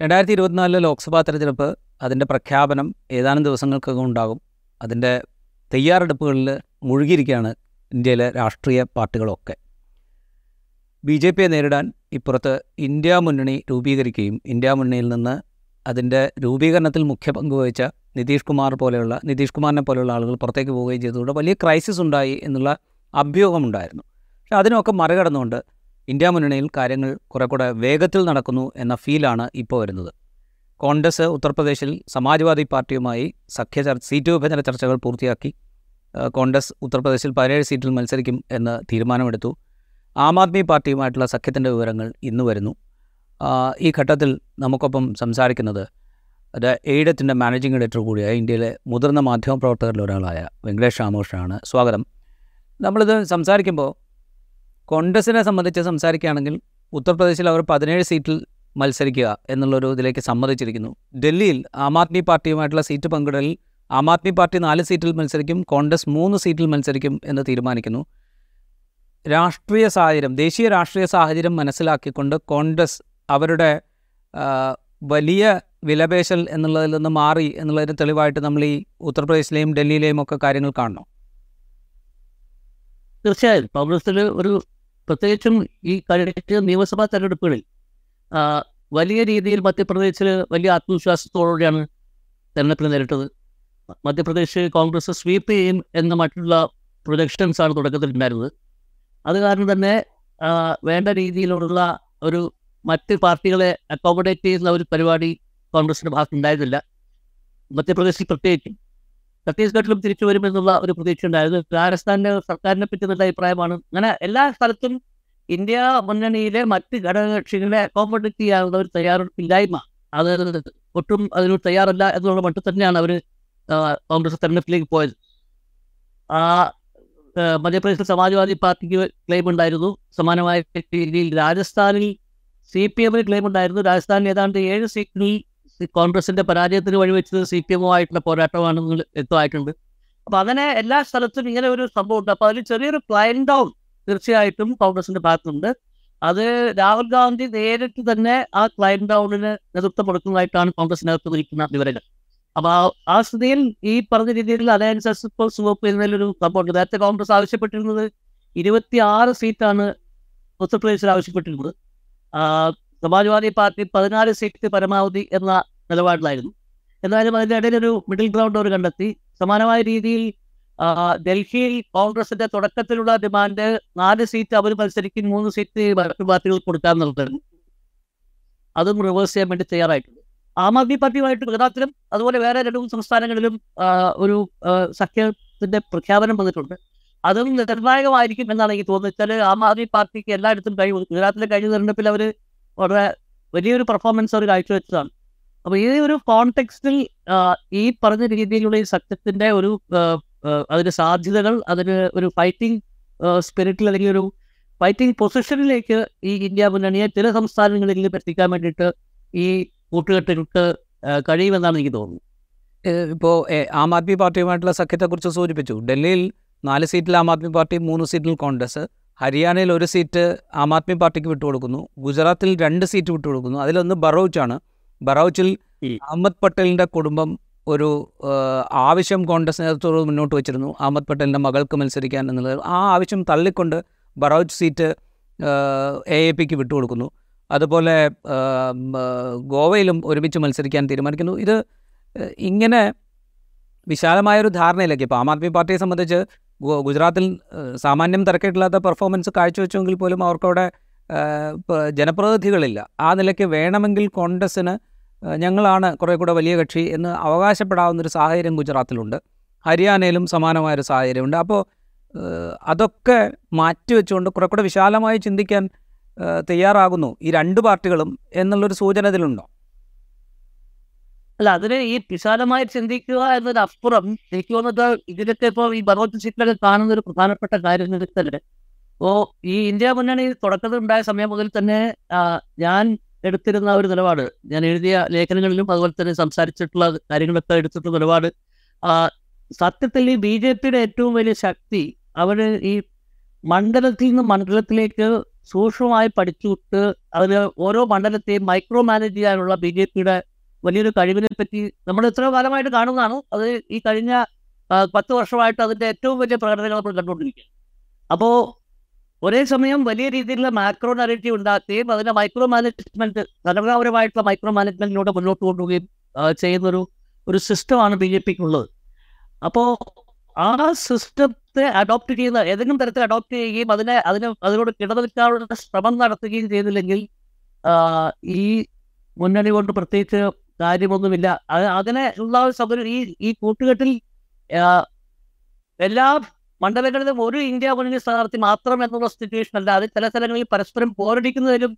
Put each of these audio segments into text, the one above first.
രണ്ടായിരത്തി ഇരുപത്തിനാലിലെ ലോക്സഭാ തെരഞ്ഞെടുപ്പ് അതിന്റെ പ്രഖ്യാപനം ഏതാനും ദിവസങ്ങൾക്കൊക്കെ ഉണ്ടാകും. അതിന്റെ തയ്യാറെടുപ്പുകളിൽ മുഴുകിയിരിക്കുകയാണ് ഇന്ത്യയിലെ രാഷ്ട്രീയ പാർട്ടികളൊക്കെ. ബി ജെ പിയെ നേരിടാൻ ഇപ്പുറത്ത് ഇന്ത്യ മുന്നണി രൂപീകരിക്കുകയും ഇന്ത്യ മുന്നണിയിൽ നിന്ന് അതിന്റെ രൂപീകരണത്തിൽ മുഖ്യ പങ്ക് വഹിച്ച നിതീഷ് കുമാർ പോലെയുള്ള നിതീഷ് കുമാറിനെ പോലെയുള്ള ആളുകൾ പുറത്തേക്ക് പോവുകയും ചെയ്തതുകൊണ്ട് വലിയ ക്രൈസിസ് ഉണ്ടായി എന്നുള്ള അഭ്യൂഹമുണ്ടായിരുന്നു പക്ഷേ അതിനൊക്കെ മറികടന്നുകൊണ്ട് ഇന്ത്യ മുന്നണിയിൽ കാര്യങ്ങൾ കുറെ കൂടെ വേഗത്തിൽ നടക്കുന്നു എന്ന ഫീലാണ് ഇപ്പോൾ വരുന്നത്. കോൺഗ്രസ് ഉത്തർപ്രദേശിൽ സമാജ്വാദി പാർട്ടിയുമായി സഖ്യ ചർ സീറ്റ് വിഭജന ചർച്ചകൾ പൂർത്തിയാക്കി. കോൺഗ്രസ് ഉത്തർപ്രദേശിൽ പതിനേഴ് സീറ്റിൽ മത്സരിക്കും എന്ന് തീരുമാനമെടുത്തു. ആം ആദ്മി പാർട്ടിയുമായിട്ടുള്ള സഖ്യത്തിന്റെ വിവരങ്ങൾ ഇന്ന് വരുന്നു. ഈ ഘട്ടത്തിൽ നമുക്കൊപ്പം സംസാരിക്കുന്നത് അത് എയ്ഡത്തിന്റെ മാനേജിംഗ് എഡിറ്റർ കൂടിയായ ഇന്ത്യയിലെ മുതിർന്ന മാധ്യമപ്രവർത്തകരിൽ ഒരാളായ വെങ്കടേഷ് രാമകൃഷ്ണനാണ്. സ്വാഗതം. നമ്മളിത് സംസാരിക്കുമ്പോൾ കോൺഗ്രസിനെ സംബന്ധിച്ച് സംസാരിക്കുകയാണെങ്കിൽ ഉത്തർപ്രദേശിൽ അവർ പതിനേഴ് സീറ്റിൽ മത്സരിക്കുക എന്നുള്ളൊരു ഇതിലേക്ക് സമ്മതിച്ചിരിക്കുന്നു. ഡൽഹിയിൽ ആം ആദ്മി പാർട്ടിയുമായിട്ടുള്ള സീറ്റ് പങ്കിടലിൽ ആം ആദ്മി പാർട്ടി നാല് സീറ്റിൽ മത്സരിക്കും കോൺഗ്രസ് മൂന്ന് സീറ്റിൽ മത്സരിക്കും എന്ന് തീരുമാനിക്കുന്നു. രാഷ്ട്രീയ സാഹചര്യം ദേശീയ രാഷ്ട്രീയ സാഹചര്യം മനസ്സിലാക്കിക്കൊണ്ട് കോൺഗ്രസ് അവരുടെ വലിയ വിലപേശൽ എന്നുള്ളതിൽ നിന്ന് മാറി എന്നുള്ളതിന് തെളിവായിട്ട് നമ്മൾ ഈ ഉത്തർപ്രദേശിലെയും ഡൽഹിയിലെയും ഒക്കെ കാര്യങ്ങൾ കാണണം. തീർച്ചയായും. കോൺഗ്രസിൽ ഒരു പ്രത്യേകിച്ചും ഈ കഴിഞ്ഞ നിയമസഭാ തെരഞ്ഞെടുപ്പുകളിൽ വലിയ രീതിയിൽ മധ്യപ്രദേശിൽ വലിയ ആത്മവിശ്വാസത്തോടെയാണ് തെരഞ്ഞെടുപ്പിനെ നേരിട്ടത്. മധ്യപ്രദേശ് കോൺഗ്രസ് സ്വീപ്പ് ചെയ്യും എന്ന മറ്റുള്ള പ്രൊജക്ഷൻസ് ആണ് തുടക്കത്തിൽ ഉണ്ടായിരുന്നത് അത് കാരണം തന്നെ വേണ്ട രീതിയിലുള്ള ഒരു മറ്റ് പാർട്ടികളെ അക്കോമഡേറ്റ് ചെയ്യുന്ന ഒരു പരിപാടി കോൺഗ്രസിന്റെ ഭാഗത്ത് ഉണ്ടായിരുന്നില്ല മധ്യപ്രദേശിൽ പ്രത്യേകിച്ചും ഛത്തീസ്ഗഡിലും തിരിച്ചു വരുമെന്നുള്ള ഒരു പ്രതീക്ഷ ഉണ്ടായിരുന്നു രാജസ്ഥാനിലെ സർക്കാരിനെ പറ്റി നല്ല അഭിപ്രായമാണ്. അങ്ങനെ എല്ലാ സ്ഥലത്തും ഇന്ത്യ മുന്നണിയിലെ മറ്റ് ഘടകകക്ഷികളെ അക്കോമഡേറ്റ് ചെയ്യാനുള്ള ഒരു തയ്യാറെടുപ്പില്ലായ്മ. അത് ഒട്ടും അതിനോട് തയ്യാറല്ല എന്നുള്ള മട്ടിൽ തന്നെയാണ് അവർ കോൺഗ്രസ് തെരഞ്ഞെടുപ്പിലേക്ക് പോയത്. ആ, മധ്യപ്രദേശിൽ സമാജ്വാദി പാർട്ടിക്ക് ക്ലെയിം ഉണ്ടായിരുന്നു. സമാനമായ രീതിയിൽ രാജസ്ഥാനിൽ സി പി എമ്മിന് ക്ലെയിം ഉണ്ടായിരുന്നു. രാജസ്ഥാനിൽ ഏതാണ്ട് ഏഴ് സീറ്റിൽ കോൺഗ്രസിന്റെ പരാജയത്തിന് വഴിവെച്ചത് സി പി എമ്മുമായിട്ടുള്ള പോരാട്ടമാണെന്ന് വ്യക്തമായിട്ടുണ്ട്. അപ്പൊ അങ്ങനെ എല്ലാ സ്ഥലത്തും ഇങ്ങനെ ഒരു സംഭവം ഉണ്ട് അപ്പൊ അതിൽ ചെറിയൊരു ക്ലൈൻ ഡൗൺ തീർച്ചയായിട്ടും കോൺഗ്രസിന്റെ ഭാഗത്തുണ്ട്. അത് രാഹുൽ ഗാന്ധി നേരിട്ട് തന്നെ ആ ക്ലൈൻ ഡൗണിന് നേതൃത്വം കൊടുക്കുന്നതായിട്ടാണ് കോൺഗ്രസിനകത്ത് നിൽക്കുന്ന വിവരങ്ങൾ. അപ്പൊ ആ- സ്ഥിതിയിൽ ഈ പറഞ്ഞ രീതിയിൽ അലയൻസസ് ഇപ്പോൾ സുവപ്പ് ചെയ്യുന്നതിലൊരു സംഭവമുണ്ട്. നേരത്തെ കോൺഗ്രസ് ആവശ്യപ്പെട്ടിരുന്നത് ഇരുപത്തി ആറ് സീറ്റാണ് ഉത്തർപ്രദേശിൽ ആവശ്യപ്പെട്ടിരുന്നത്. സമാജ്വാദി പാർട്ടി പതിനാല് സീറ്റ് പരമാവധി എന്ന നിലപാടിലായിരുന്നു. എന്നാലും അതിന്റെ ഇടയിൽ ഒരു മിഡിൽ ഗ്രൗണ്ട് അവർ കണ്ടെത്തി. സമാനമായ രീതിയിൽ ഡൽഹിയിൽ കോൺഗ്രസിന്റെ തുടക്കത്തിലുള്ള ഡിമാൻഡ് നാല് സീറ്റ് അവർ മത്സരിക്കും മൂന്ന് സീറ്റ് മറ്റു പാർട്ടികൾ കൊടുക്കാൻ നിർത്തുന്നു അതും റിവേഴ്സ് ചെയ്യാൻ വേണ്ടി തയ്യാറായിട്ടുണ്ട്. ആം ആദ്മി പാർട്ടിയുമായിട്ട് ഗുജറാത്തിലും അതുപോലെ വേറെ രണ്ടു സംസ്ഥാനങ്ങളിലും ഒരു സഖ്യത്തിന്റെ പ്രഖ്യാപനം വന്നിട്ടുണ്ട്. അതും നിർണായകമായിരിക്കും എന്നാണ് എനിക്ക് തോന്നുന്നത്. വെച്ചാൽ ആം ആദ്മി പാർട്ടിക്ക് എല്ലായിടത്തും കഴിവ് ഗുജറാത്തിലെ കഴിഞ്ഞ തെരഞ്ഞെടുപ്പിൽ അവർ വളരെ വലിയൊരു പെർഫോമൻസ് അവർ കാഴ്ചവെച്ചതാണ്. അപ്പോൾ ഈ ഒരു കോണ്ടെക്സ്റ്റിൽ ഈ പറഞ്ഞ രീതിയിലുള്ള ഈ സത്യത്തിന്റെ ഒരു അതിന് സാധ്യതകൾ അതിന് ഒരു ഫൈറ്റിംഗ് സ്പിരിറ്റിൽ അല്ലെങ്കിൽ ഒരു ഫൈറ്റിംഗ് പൊസിഷനിലേക്ക് ഈ ഇന്ത്യ മുന്നണിയെ ചില സംസ്ഥാനങ്ങളിലേക്ക് എത്തിക്കാൻ വേണ്ടിയിട്ട് ഈ കൂട്ടുകെട്ടുകൾക്ക് കഴിയുമെന്നാണ് എനിക്ക് തോന്നുന്നത്. ഇപ്പോൾ ആം ആദ്മി പാർട്ടിയുമായിട്ടുള്ള സഖ്യത്തെക്കുറിച്ച് സൂചിപ്പിച്ചു. ഡൽഹിയിൽ നാല് സീറ്റിൽ ആം ആദ്മി പാർട്ടി മൂന്ന് സീറ്റിൽ കോൺഗ്രസ്. ഹരിയാനയിൽ ഒരു സീറ്റ് ആം ആദ്മി പാർട്ടിക്ക് വിട്ടുകൊടുക്കുന്നു. ഗുജറാത്തിൽ രണ്ട് സീറ്റ് വിട്ടുകൊടുക്കുന്നു. അതിലൊന്ന് ബറോച്ചാണ് ബറോച്ചിൽ അഹമ്മദ് പട്ടേലിന്റെ കുടുംബം ഒരു ആവശ്യം കോൺഗ്രസ് നേതൃത്വം മുന്നോട്ട് വെച്ചിരുന്നു. അഹമ്മദ് പട്ടേലിന്റെ മകൾക്ക് മത്സരിക്കാൻ എന്നുള്ളത് ആ ആവശ്യം തള്ളിക്കൊണ്ട് ബറോച്ച് സീറ്റ് എ എ പിക്ക് വിട്ടുകൊടുക്കുന്നു. അതുപോലെ ഗോവയിലും ഒരുമിച്ച് മത്സരിക്കാൻ തീരുമാനിക്കുന്നു. ഇത് ഇങ്ങനെ വിശാലമായൊരു ധാരണയിലേക്ക് ഇപ്പോൾ ആം ആദ്മി പാർട്ടിയെ സംബന്ധിച്ച് ഗുജറാത്തിൽ സാമാന്യം തിരക്കിട്ടില്ലാത്ത പെർഫോമൻസ് കാഴ്ചവെച്ചെങ്കിൽ പോലും അവർക്കവിടെ ജനപ്രതിനിധികളില്ല. ആ നിലയ്ക്ക് വേണമെങ്കിൽ കോൺഗ്രസ്സിന് ഞങ്ങളാണ് കുറേ കൂടെ വലിയ കക്ഷി എന്ന് അവകാശപ്പെടാവുന്നൊരു സാഹചര്യം ഗുജറാത്തിലുണ്ട്. ഹരിയാനയിലും സമാനമായൊരു സാഹചര്യമുണ്ട്. അപ്പോൾ അതൊക്കെ മാറ്റിവെച്ചുകൊണ്ട് കുറേ കൂടെ വിശാലമായി ചിന്തിക്കാൻ തയ്യാറാകുന്നു ഈ രണ്ട് പാർട്ടികളും എന്നുള്ളൊരു സൂചന ഇതിലുണ്ടോ അല്ല അതിന് ഈ വിശാലമായി ചിന്തിക്കുക എന്നതിനപ്പുറം എനിക്ക് തോന്നുന്നത് ഇതിലൊക്കെ ഇപ്പോൾ ഈ ഭഗവത് സീറ്റിലൊക്കെ കാണുന്ന ഒരു പ്രധാനപ്പെട്ട കാര്യം വെച്ചാൽ ഓ ഈ ഇന്ത്യ മുന്നണി തുടക്കത്തിൽ ഉണ്ടായ സമയം മുതൽ തന്നെ ഞാൻ എടുത്തിരുന്ന ഒരു നിലപാട് ഞാൻ എഴുതിയ ലേഖനങ്ങളിലും അതുപോലെ തന്നെ സംസാരിച്ചിട്ടുള്ള കാര്യങ്ങളൊക്കെ എടുത്തിട്ടുള്ള നിലപാട് സത്യത്തിൽ ഈ ബി ജെ പിയുടെ ഏറ്റവും വലിയ ശക്തി അവർ ഈ മണ്ഡലത്തിൽ നിന്ന് മണ്ഡലത്തിലേക്ക് സൂക്ഷ്മമായി പഠിച്ചുവിട്ട് അതിന് ഓരോ മണ്ഡലത്തെയും മൈക്രോ മാനേജ് ചെയ്യാനുള്ള ബി ജെ പിയുടെ വലിയൊരു കഴിവിനെ പറ്റി നമ്മൾ എത്രയോ കാലമായിട്ട് കാണുന്നതാണ്. അത് ഈ കഴിഞ്ഞ പത്ത് വർഷമായിട്ട് അതിന്റെ ഏറ്റവും വലിയ പ്രകടനങ്ങൾ നമ്മൾ കണ്ടുകൊണ്ടിരിക്കുകയാണ്. അപ്പോൾ ഒരേ സമയം വലിയ രീതിയിലുള്ള മാക്രോ നറേറ്റീവ് ഉണ്ടാക്കുകയും അതിന്റെ മൈക്രോ മാനേജ്മെന്റ് ഘടനാപരമായിട്ടുള്ള മൈക്രോ മാനേജ്മെന്റിലൂടെ മുന്നോട്ട് കൊണ്ടുപോവുകയും ചെയ്യുന്ന ചെയ്യുന്നൊരു ഒരു സിസ്റ്റമാണ് ബി ജെ പിക്ക് ഉള്ളത് അപ്പോൾ ആ സിസ്റ്റത്തെ അഡോപ്റ്റ് ചെയ്യുന്ന ഏതെങ്കിലും തരത്തിൽ അഡോപ്റ്റ് ചെയ്യുകയും അതിനെ അതിന് അതിനോട് കിടനിൽക്കാനുള്ള ശ്രമം നടത്തുകയും ചെയ്തില്ലെങ്കിൽ ഈ മുന്നണി കൊണ്ട് പ്രത്യേകിച്ച് കാര്യമൊന്നുമില്ല. അത് അതിനെ ഉള്ള ഒരു സൗകര്യം ഈ ഈ കൂട്ടുകെട്ടിൽ എല്ലാ മണ്ഡലങ്ങളിലും ഒരു ഇന്ത്യ മുന്നണി സ്ഥാനാർത്ഥി മാത്രം എന്നുള്ള സിറ്റുവേഷൻ അല്ല. അത് ചില സ്ഥലങ്ങളിൽ പരസ്പരം പോരടിക്കുന്നതിലും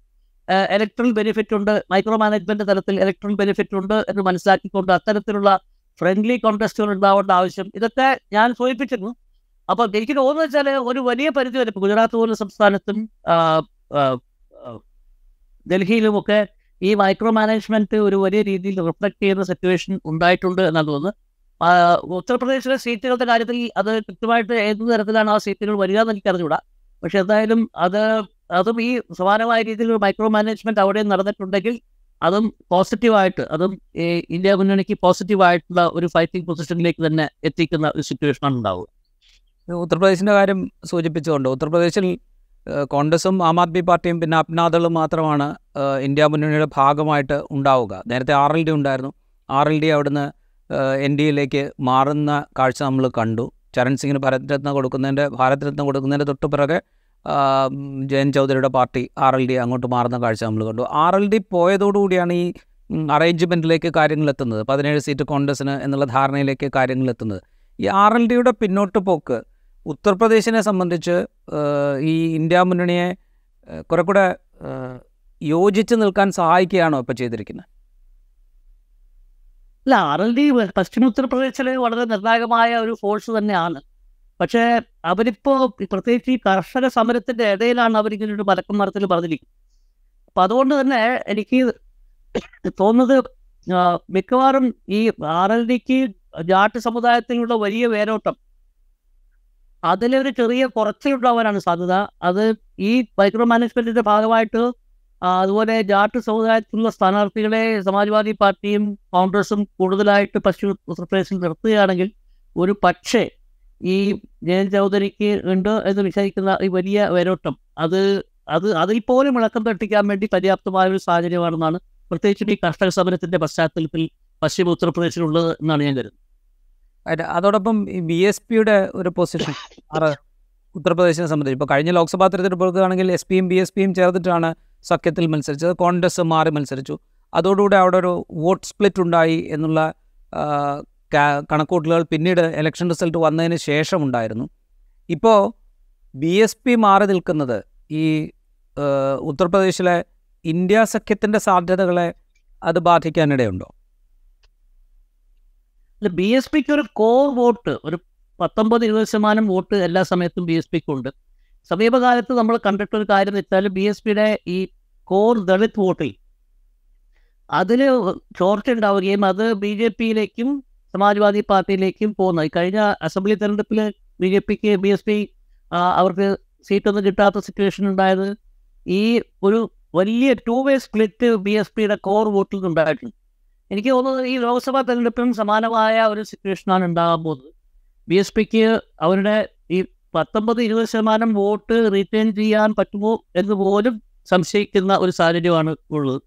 ഇലക്ട്രൽ ബെനിഫിറ്റ് ഉണ്ട്. മൈക്രോ മാനേജ്മെന്റ് തലത്തിൽ ഇലക്ട്രൽ ബെനിഫിറ്റ് ഉണ്ട് എന്ന് മനസ്സിലാക്കിക്കൊണ്ട് അത്തരത്തിലുള്ള ഫ്രണ്ട്ലി കോൺടെസ്റ്റുകൾ ഉണ്ടാവേണ്ട ആവശ്യം. ഇതൊക്കെ ഞാൻ സൂചിപ്പിച്ചിരുന്നു. അപ്പൊ എനിക്ക് തോന്നുന്നു വെച്ചാൽ ഒരു വലിയ പരിധി വരെ ഗുജറാത്ത് പോലുള്ള സംസ്ഥാനത്തും ഡൽഹിയിലുമൊക്കെ ഈ മൈക്രോ മാനേജ്മെന്റ് ഒരു വലിയ രീതിയിൽ റിഫ്ലക്ട് ചെയ്യുന്ന സിറ്റുവേഷൻ ഉണ്ടായിട്ടുണ്ട് എന്നാണ് തോന്നുന്നത്. ഉത്തർപ്രദേശിലെ സീറ്റുകളുടെ കാര്യത്തിൽ അത് കൃത്യമായിട്ട് ഏത് തരത്തിലാണ് ആ സീറ്റുകൾ വരിക എന്ന് എനിക്ക് അറിഞ്ഞുകൂടാ. പക്ഷെ എന്തായാലും അത് അതും ഈ സമാനമായ രീതിയിൽ മൈക്രോ മാനേജ്മെന്റ് അവിടെ നടന്നിട്ടുണ്ടെങ്കിൽ അതും പോസിറ്റീവായിട്ട് അതും ഇന്ത്യ മുന്നണിക്ക് പോസിറ്റീവായിട്ടുള്ള ഒരു ഫൈറ്റിംഗ് പൊസിഷനിലേക്ക് തന്നെ എത്തിക്കുന്ന ഒരു സിറ്റുവേഷനാണ് ഉണ്ടാവുക. ഉത്തർപ്രദേശിന്റെ കാര്യം സൂചിപ്പിച്ചുകൊണ്ട് ഉത്തർപ്രദേശിൽ കോൺഗ്രസും ആം ആദ്മി പാർട്ടിയും പിന്നെ അപ്നാദളും മാത്രമാണ് ഇന്ത്യ മുന്നണിയുടെ ഭാഗമായിട്ട് ഉണ്ടാവുക. നേരത്തെ ആർ എൽ ഡി ഉണ്ടായിരുന്നു. ആർ എൽ ഡി അവിടുന്ന് എൻ ഡി എയിലേക്ക് മാറുന്ന കാഴ്ച നമ്മൾ കണ്ടു. ചരൺ സിംഗിന് ഭാരത് രത്ന കൊടുക്കുന്നതിന്റെ ഭാരത് രത്ന കൊടുക്കുന്നതിന്റെ തൊട്ട് പിറകെ ജയൻ ചൗധരിയുടെ പാർട്ടി ആർ എൽ ഡി അങ്ങോട്ട് മാറുന്ന കാഴ്ച നമ്മൾ കണ്ടു. ആർ എൽ ഡി പോയതോടുകൂടിയാണ് ഈ അറേഞ്ച്മെന്റിലേക്ക് കാര്യങ്ങൾ എത്തുന്നത്. പതിനേഴ് സീറ്റ് കോൺഗ്രസിന് എന്നുള്ള ധാരണയിലേക്ക് കാര്യങ്ങൾ എത്തുന്നത്. ഈ ആർ എൽ ഡിയുടെ പിന്നോട്ട് പോക്ക് ഉത്തർപ്രദേശിനെ സംബന്ധിച്ച് ഈ ഇന്ത്യ മുന്നണിയെ കുറെ കൂടെ യോജിച്ച് നിൽക്കാൻ സഹായിക്കുകയാണോ ഇപ്പോൾ ചെയ്തിരിക്കുന്നത് അല്ല ആർ എൽ ഡി പശ്ചിമ ഉത്തർപ്രദേശിലെ വളരെ നിർണായകമായ ഒരു ഫോഴ്സ് തന്നെയാണ്. പക്ഷേ അവരിപ്പോൾ പ്രത്യേകിച്ച് ഈ കർഷക സമരത്തിന്റെ ഇടയിലാണ് അവരിങ്ങനെ ഒരു മലക്കം മരത്തിൽ പറഞ്ഞിരിക്കുന്നത്. അപ്പം അതുകൊണ്ട് തന്നെ എനിക്ക് തോന്നുന്നത് മിക്കവാറും ഈ ആർ എൽ ഡിക്ക് ജാട്ട് സമുദായത്തിലുള്ള വലിയ വേരോട്ടം അതിലൊരു ചെറിയ കുറച്ചുണ്ടാവാനാണ് സാധ്യത. അത് ഈ മൈക്രോ മാനേജ്മെന്റിന്റെ ഭാഗമായിട്ട് അതുപോലെ ജാട്ട് സമുദായത്തിലുള്ള സ്ഥാനാർത്ഥികളെ സമാജ്വാദി പാർട്ടിയും കോൺഗ്രസും കൂടുതലായിട്ട് പശ്ചിമ ഉത്തർപ്രദേശിൽ നിർത്തുകയാണെങ്കിൽ ഒരു പക്ഷേ ഈ ജയൻ ചൗധരിക്ക് ഉണ്ട് എന്ന് വിചാരിക്കുന്ന ഈ വലിയ വേരോട്ടം. അത് അത് അതിൽ പോലും ഇളക്കം തട്ടിക്കാൻ വേണ്ടി പര്യാപ്തമായ ഒരു സാഹചര്യമാണെന്നാണ് പ്രത്യേകിച്ചും ഈ കർഷക സമരത്തിന്റെ പശ്ചാത്തലത്തിൽ പശ്ചിമ ഉത്തർപ്രദേശിലുള്ളത് എന്നാണ് ഞാൻ കരുതുന്നത്. അതോടൊപ്പം ഈ ബി എസ് പിയുടെ ഒരു പൊസിഷൻ ഉത്തർപ്രദേശിനെ സംബന്ധിച്ച്. ഇപ്പോൾ കഴിഞ്ഞ ലോക്സഭാ തെരഞ്ഞെടുപ്പ് എടുക്കുകയാണെങ്കിൽ എസ് പിയും ബി എസ് പിയും ചേർന്നിട്ടാണ് സഖ്യത്തിൽ മത്സരിച്ചത്. കോൺഗ്രസ് മാറി മത്സരിച്ചു. അതോടുകൂടി അവിടെ ഒരു വോട്ട് സ്പ്ലിറ്റ് ഉണ്ടായി എന്നുള്ള കണക്കൂട്ടലുകൾ പിന്നീട് ഇലക്ഷൻ റിസൾട്ട് വന്നതിന് ശേഷം ഉണ്ടായിരുന്നു ഇപ്പോൾ ബി എസ് പി മാറി നിൽക്കുന്നത് ഈ ഉത്തർപ്രദേശിലെ ഇന്ത്യ സഖ്യത്തിന്റെ സാധ്യതകളെ അത് ബാധിക്കാനിടയുണ്ടോ? അല്ല ബി എസ് പിക്ക് ഒരു കോർ വോട്ട് ഒരു പത്തൊമ്പത് ഇരുപത് ശതമാനം വോട്ട് എല്ലാ സമയത്തും ബി എസ് പിക്ക് ഉണ്ട്. സമീപകാലത്ത് നമ്മൾ കണ്ടിട്ടൊരു കാര്യം എന്ന് വെച്ചാൽ ബി എസ് പിയുടെ ഈ കോർ ദളിത് വോട്ടിൽ അതിന് ചോർച്ച ഉണ്ടാവുകയും അത് ബി ജെ പിയിലേക്കും സമാജ്വാദി പാർട്ടിയിലേക്കും പോകുന്നു. കഴിഞ്ഞ അസംബ്ലി തെരഞ്ഞെടുപ്പിൽ ബി ജെ പിക്ക് ബി എസ് പി അവർക്ക് സീറ്റൊന്നും കിട്ടാത്ത സിറ്റുവേഷൻ ഉണ്ടായത് ഈ ഒരു വലിയ two way split B S പിയുടെ കോർ വോട്ടിൽ ഉണ്ടായിട്ടുണ്ട് എനിക്ക് തോന്നുന്നത് ഈ ലോക്സഭാ തെരഞ്ഞെടുപ്പിനും സമാനമായ ഒരു സിറ്റുവേഷനാണ് ഉണ്ടാകാൻ പോകുന്നത്. ബി എസ് പിക്ക് അവരുടെ ഈ പത്തൊമ്പത് ഇരുപത് ശതമാനം വോട്ട് റീറ്റെയിൻ ചെയ്യാൻ പറ്റുമോ എന്ന് പോലും സംശയിക്കുന്ന ഒരു സാഹചര്യമാണ് ഉള്ളത്.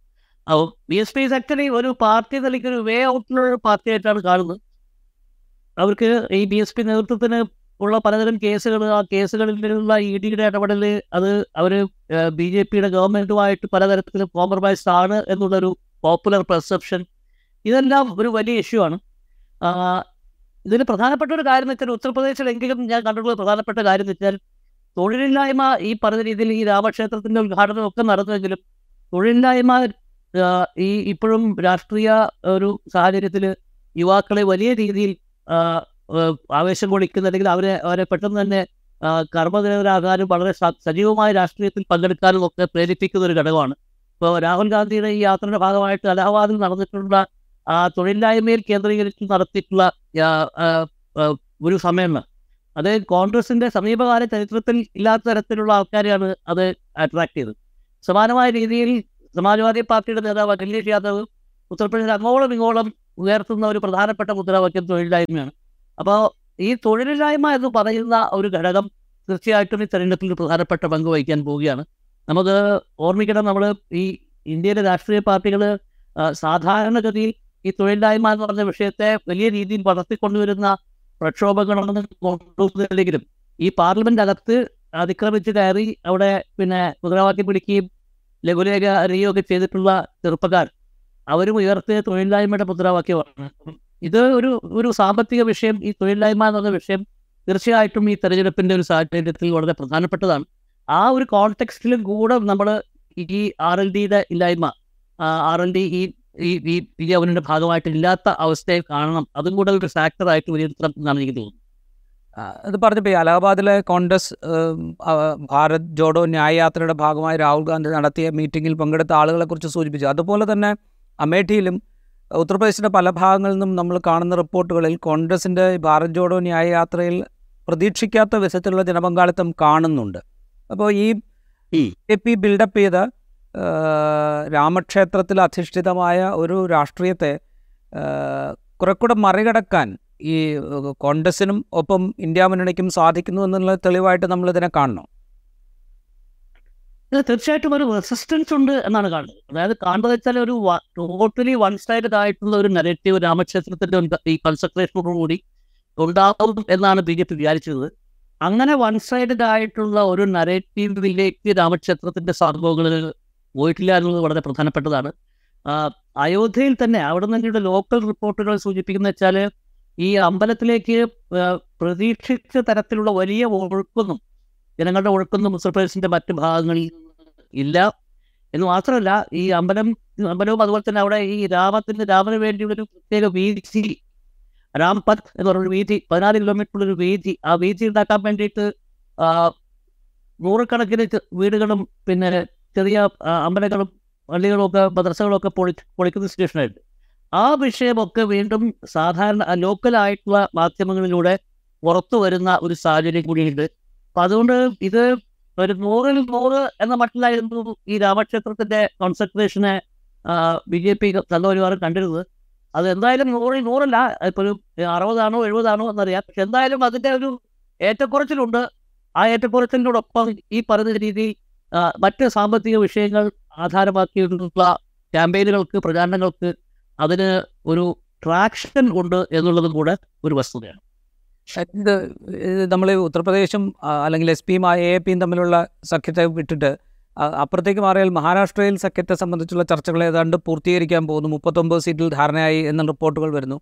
അപ്പോൾ ബി എസ് പി സെക്ടറി ഒരു പാർട്ടി നിലയ്ക്ക് ഒരു വേ ഔട്ടിലുള്ള പാർട്ടിയായിട്ടാണ് കാണുന്നത്. അവർക്ക് ഈ ബി എസ് പി നേതൃത്വത്തിന് ഉള്ള പലതരം കേസുകൾ ആ കേസുകളിലുള്ള ഇ ഡിയുടെ ഇടപെടൽ അത് അവർ ബി ജെ പിയുടെ ഗവൺമെന്റുമായിട്ട് പലതരത്തിലും കോംപ്രമൈസ് ആണ് എന്നുള്ളൊരു പോപ്പുലർ പെർസെപ്ഷൻ ഇതെല്ലാം ഒരു വലിയ ഇഷ്യൂ ആണ്. ഇതിൽ പ്രധാനപ്പെട്ട ഒരു കാര്യം എന്ന് വെച്ചാൽ ഉത്തർപ്രദേശിലെങ്കിലും ഞാൻ കണ്ടിട്ടുള്ള പ്രധാനപ്പെട്ട കാര്യം എന്ന് വെച്ചാൽ തൊഴിലില്ലായ്മ ഈ പറഞ്ഞ രീതിയിൽ ഈ രാമക്ഷേത്രത്തിന്റെ ഉദ്ഘാടനം ഒക്കെ നടന്നുവെങ്കിലും തൊഴിലില്ലായ്മ ഈ ഇപ്പോഴും രാഷ്ട്രീയ ഒരു സാഹചര്യത്തിൽ യുവാക്കളെ വലിയ രീതിയിൽ ആവേശം കൊള്ളിക്കുന്ന അല്ലെങ്കിൽ അവരെ അവരെ പെട്ടെന്ന് തന്നെ കർമ്മനിരതരാകാനും വളരെ സജീവമായ രാഷ്ട്രീയത്തിൽ പങ്കെടുക്കാനും ഒക്കെ പ്രേരിപ്പിക്കുന്ന ഒരു ഘടകമാണ്. ഇപ്പോൾ രാഹുൽ ഗാന്ധിയുടെ ഈ യാത്രയുടെ ഭാഗമായിട്ട് അലഹബാദിൽ നടന്നിട്ടുള്ള തൊഴിലില്ലായ്മയിൽ കേന്ദ്രീകരിച്ച് നടത്തിയിട്ടുള്ള ഒരു സമയമാണ് അത് കോൺഗ്രസിന്റെ സമീപകാല ചരിത്രത്തിൽ ഇല്ലാത്ത തരത്തിലുള്ള ആൾക്കാരെയാണ് അത് അട്രാക്ട് ചെയ്തത്. സമാനമായ രീതിയിൽ സമാജ്വാദി പാർട്ടിയുടെ നേതാവ് അഖിലേഷ് യാദവ് ഉത്തർപ്രദേശിൽ അങ്ങോളം ഇങ്ങോളം ഉയർത്തുന്ന ഒരു പ്രധാനപ്പെട്ട മുദ്രാവാക്യം തൊഴിലില്ലായ്മയാണ്. അപ്പോൾ ഈ തൊഴിലില്ലായ്മ എന്ന് പറയുന്ന ഒരു ഘടകം തീർച്ചയായിട്ടും ഈ തെരഞ്ഞെടുപ്പിൽ പ്രധാനപ്പെട്ട പങ്ക് വഹിക്കാൻ പോവുകയാണ്. നമുക്ക് ഓർമ്മിക്കണം നമ്മൾ ഈ ഇന്ത്യയിലെ രാഷ്ട്രീയ പാർട്ടികൾ സാധാരണഗതിയിൽ ഈ തൊഴിലില്ലായ്മ എന്ന് പറഞ്ഞ വിഷയത്തെ വലിയ രീതിയിൽ വളർത്തിക്കൊണ്ടുവരുന്ന പ്രക്ഷോഭങ്ങളാണ് കൊണ്ടുവന്നില്ലെങ്കിലും ഈ പാർലമെന്റ് അകത്ത് അതിക്രമിച്ച് കയറി അവിടെ പിന്നെ മുദ്രാവാക്യം പിടിക്കുകയും ലഘുലേഖ അറിയുകയൊക്കെ ചെയ്തിട്ടുള്ള ചെറുപ്പക്കാർ അവരും ഉയർത്തിയ തൊഴിലില്ലായ്മയുടെ മുദ്രാവാക്യമാണ്. ഇത് ഒരു ഒരു സാമ്പത്തിക വിഷയം ഈ തൊഴിലില്ലായ്മ എന്ന വിഷയം തീർച്ചയായിട്ടും ഈ തെരഞ്ഞെടുപ്പിന്റെ ഒരു സാഹചര്യത്തിൽ വളരെ പ്രധാനപ്പെട്ടതാണ്. ആ ഒരു കോൺടെക്സ്റ്റിലും കൂടെ നമ്മൾ ഈ ആർ എൽ ഡിയുടെ ഇല്ലായ്മ ആർ എൽ ഡി ഈ ഈ ഈ പി അവനിന്റെ ഭാഗമായിട്ട് ഇല്ലാത്ത അവസ്ഥയെ കാണണം. അതും കൂടെ ഒരു ഫാക്ടറായിട്ട് വിലയിരുത്തണം എന്നാണ് എനിക്ക് തോന്നുന്നത്. അത് ഇത് പറഞ്ഞപ്പോൾ ഈ അലഹബാദിലെ കോൺഗ്രസ് ഭാരത് ജോഡോ ന്യായ യാത്രയുടെ ഭാഗമായി രാഹുൽ ഗാന്ധി നടത്തിയ മീറ്റിംഗിൽ പങ്കെടുത്ത ആളുകളെക്കുറിച്ച് സൂചിപ്പിച്ചു. അതുപോലെ തന്നെ അമേഠിയിലും ഉത്തർപ്രദേശിന്റെ പല ഭാഗങ്ങളിൽ നിന്നും നമ്മൾ കാണുന്ന റിപ്പോർട്ടുകളിൽ കോൺഗ്രസിന്റെ ഭാരത് ജോഡോ ന്യായ യാത്രയിൽ പ്രതീക്ഷിക്കാത്ത വിധത്തിലുള്ള ജനപങ്കാളിത്തം കാണുന്നുണ്ട്. അപ്പോൾ ഈ പി ബിൽഡപ്പ് ചെയ്ത രാമക്ഷേത്രത്തിൽ അധിഷ്ഠിതമായ ഒരു രാഷ്ട്രീയത്തെ കുറെക്കൂടെ മറികടക്കാൻ ഈ കോൺഗ്രസിനും ഒപ്പം ഇന്ത്യ മുന്നണിക്കും സാധിക്കുന്നു എന്നുള്ള തെളിവായിട്ട് നമ്മൾ ഇതിനെ കാണണം. ഇത് തീർച്ചയായിട്ടും ഒരു റെസിസ്റ്റൻസ് ഉണ്ട് എന്നാണ് കാണുന്നത്. അതായത് കാണുന്നത് വെച്ചാൽ ഒരു ടോട്ടലി വൺ സൈഡഡ് ആയിട്ടുള്ള ഒരു നെഗറ്റീവ് രാമക്ഷേത്രത്തിന്റെ ഈ കൺസെൻട്രേഷനോടുകൂടി ഉണ്ടാവും എന്നാണ് ബി ജെ പി വിചാരിച്ചത്. അങ്ങനെ വൺ സൈഡഡ് ആയിട്ടുള്ള ഒരു നരേറ്റീവിലേക്ക് രാമക്ഷേത്രത്തിന്റെ സംഭവങ്ങളിൽ പോയിട്ടില്ല എന്നുള്ളത് വളരെ പ്രധാനപ്പെട്ടതാണ്. അയോധ്യയിൽ തന്നെ അവിടെ നിന്നുള്ള ലോക്കൽ റിപ്പോർട്ടുകൾ സൂചിപ്പിക്കുന്ന വെച്ചാൽ ഈ അമ്പലത്തിലേക്ക് പ്രതീക്ഷിച്ച തരത്തിലുള്ള വലിയ ഒഴുക്കൊന്നും ജനങ്ങളുടെ ഒഴുക്കൊന്നും ഉത്തർപ്രദേശിന്റെ മറ്റു ഭാഗങ്ങളിൽ ഇല്ല. എന്ന് മാത്രമല്ല ഈ അമ്പലം അമ്പലവും അതുപോലെ തന്നെ അവിടെ ഈ രാമത്തിന് രാമന് വേണ്ടിയുള്ള ഒരു പ്രത്യേക വീതി രാംപത്ത് എന്ന് പറഞ്ഞൊരു വീതി പതിനാല് കിലോമീറ്റർ ഒരു വീതി ആ വീതി ഉണ്ടാക്കാൻ വേണ്ടിയിട്ട് നൂറുകണക്കിന് വീടുകളും പിന്നെ ചെറിയ അമ്പലങ്ങളും പള്ളികളും ഒക്കെ മദ്രസകളൊക്കെ പൊളി പൊളിക്കുന്ന സിറ്റുവേഷനായിട്ട് ആ വിഷയമൊക്കെ വീണ്ടും സാധാരണ ലോക്കലായിട്ടുള്ള മാധ്യമങ്ങളിലൂടെ പുറത്തു വരുന്ന ഒരു സാഹചര്യം കൂടിയുണ്ട്. അപ്പൊ അതുകൊണ്ട് ഇത് ഒരു നൂറിൽ നൂറ് എന്ന മട്ടിലായിരുന്നു ഈ രാമക്ഷേത്രത്തിന്റെ കോൺസെൻട്രേഷനെ ബി ജെ പി നല്ലൊരുപാട് കണ്ടിരുന്നത്. അത് എന്തായാലും നൂറിൽ നൂറല്ല ഇപ്പൊ ഒരു അറുപതാണോ എഴുപതാണോ എന്നറിയാം. പക്ഷെ എന്തായാലും അതിന്റെ ഒരു ഏറ്റക്കുറച്ചിലുണ്ട്. ആ ഏറ്റക്കുറച്ചിലിനോടൊപ്പം ഈ പറഞ്ഞ രീതി മറ്റ് സാമ്പത്തിക വിഷയങ്ങൾ ആധാരമാക്കിയിട്ടുള്ള ക്യാമ്പയിനുകൾക്ക് പ്രചാരണങ്ങൾക്ക് അതിന് ഒരു ട്രാക്ഷൻ ഉണ്ട് എന്നുള്ളതും കൂടെ ഒരു വസ്തുതയാണ്. ഇത് നമ്മൾ ഉത്തർപ്രദേശും അല്ലെങ്കിൽ എസ് പിയും എ പിയും തമ്മിലുള്ള സഖ്യത്തെ വിട്ടിട്ട് അപ്പുറത്തേക്ക് മാറിയാൽ മഹാരാഷ്ട്രയിൽ സഖ്യത്തെ സംബന്ധിച്ചുള്ള ചർച്ചകൾ ഏതാണ്ട് പൂർത്തീകരിക്കാൻ പോകുന്നു. മുപ്പത്തൊമ്പത് സീറ്റിൽ ധാരണയായി എന്ന റിപ്പോർട്ടുകൾ വരുന്നു.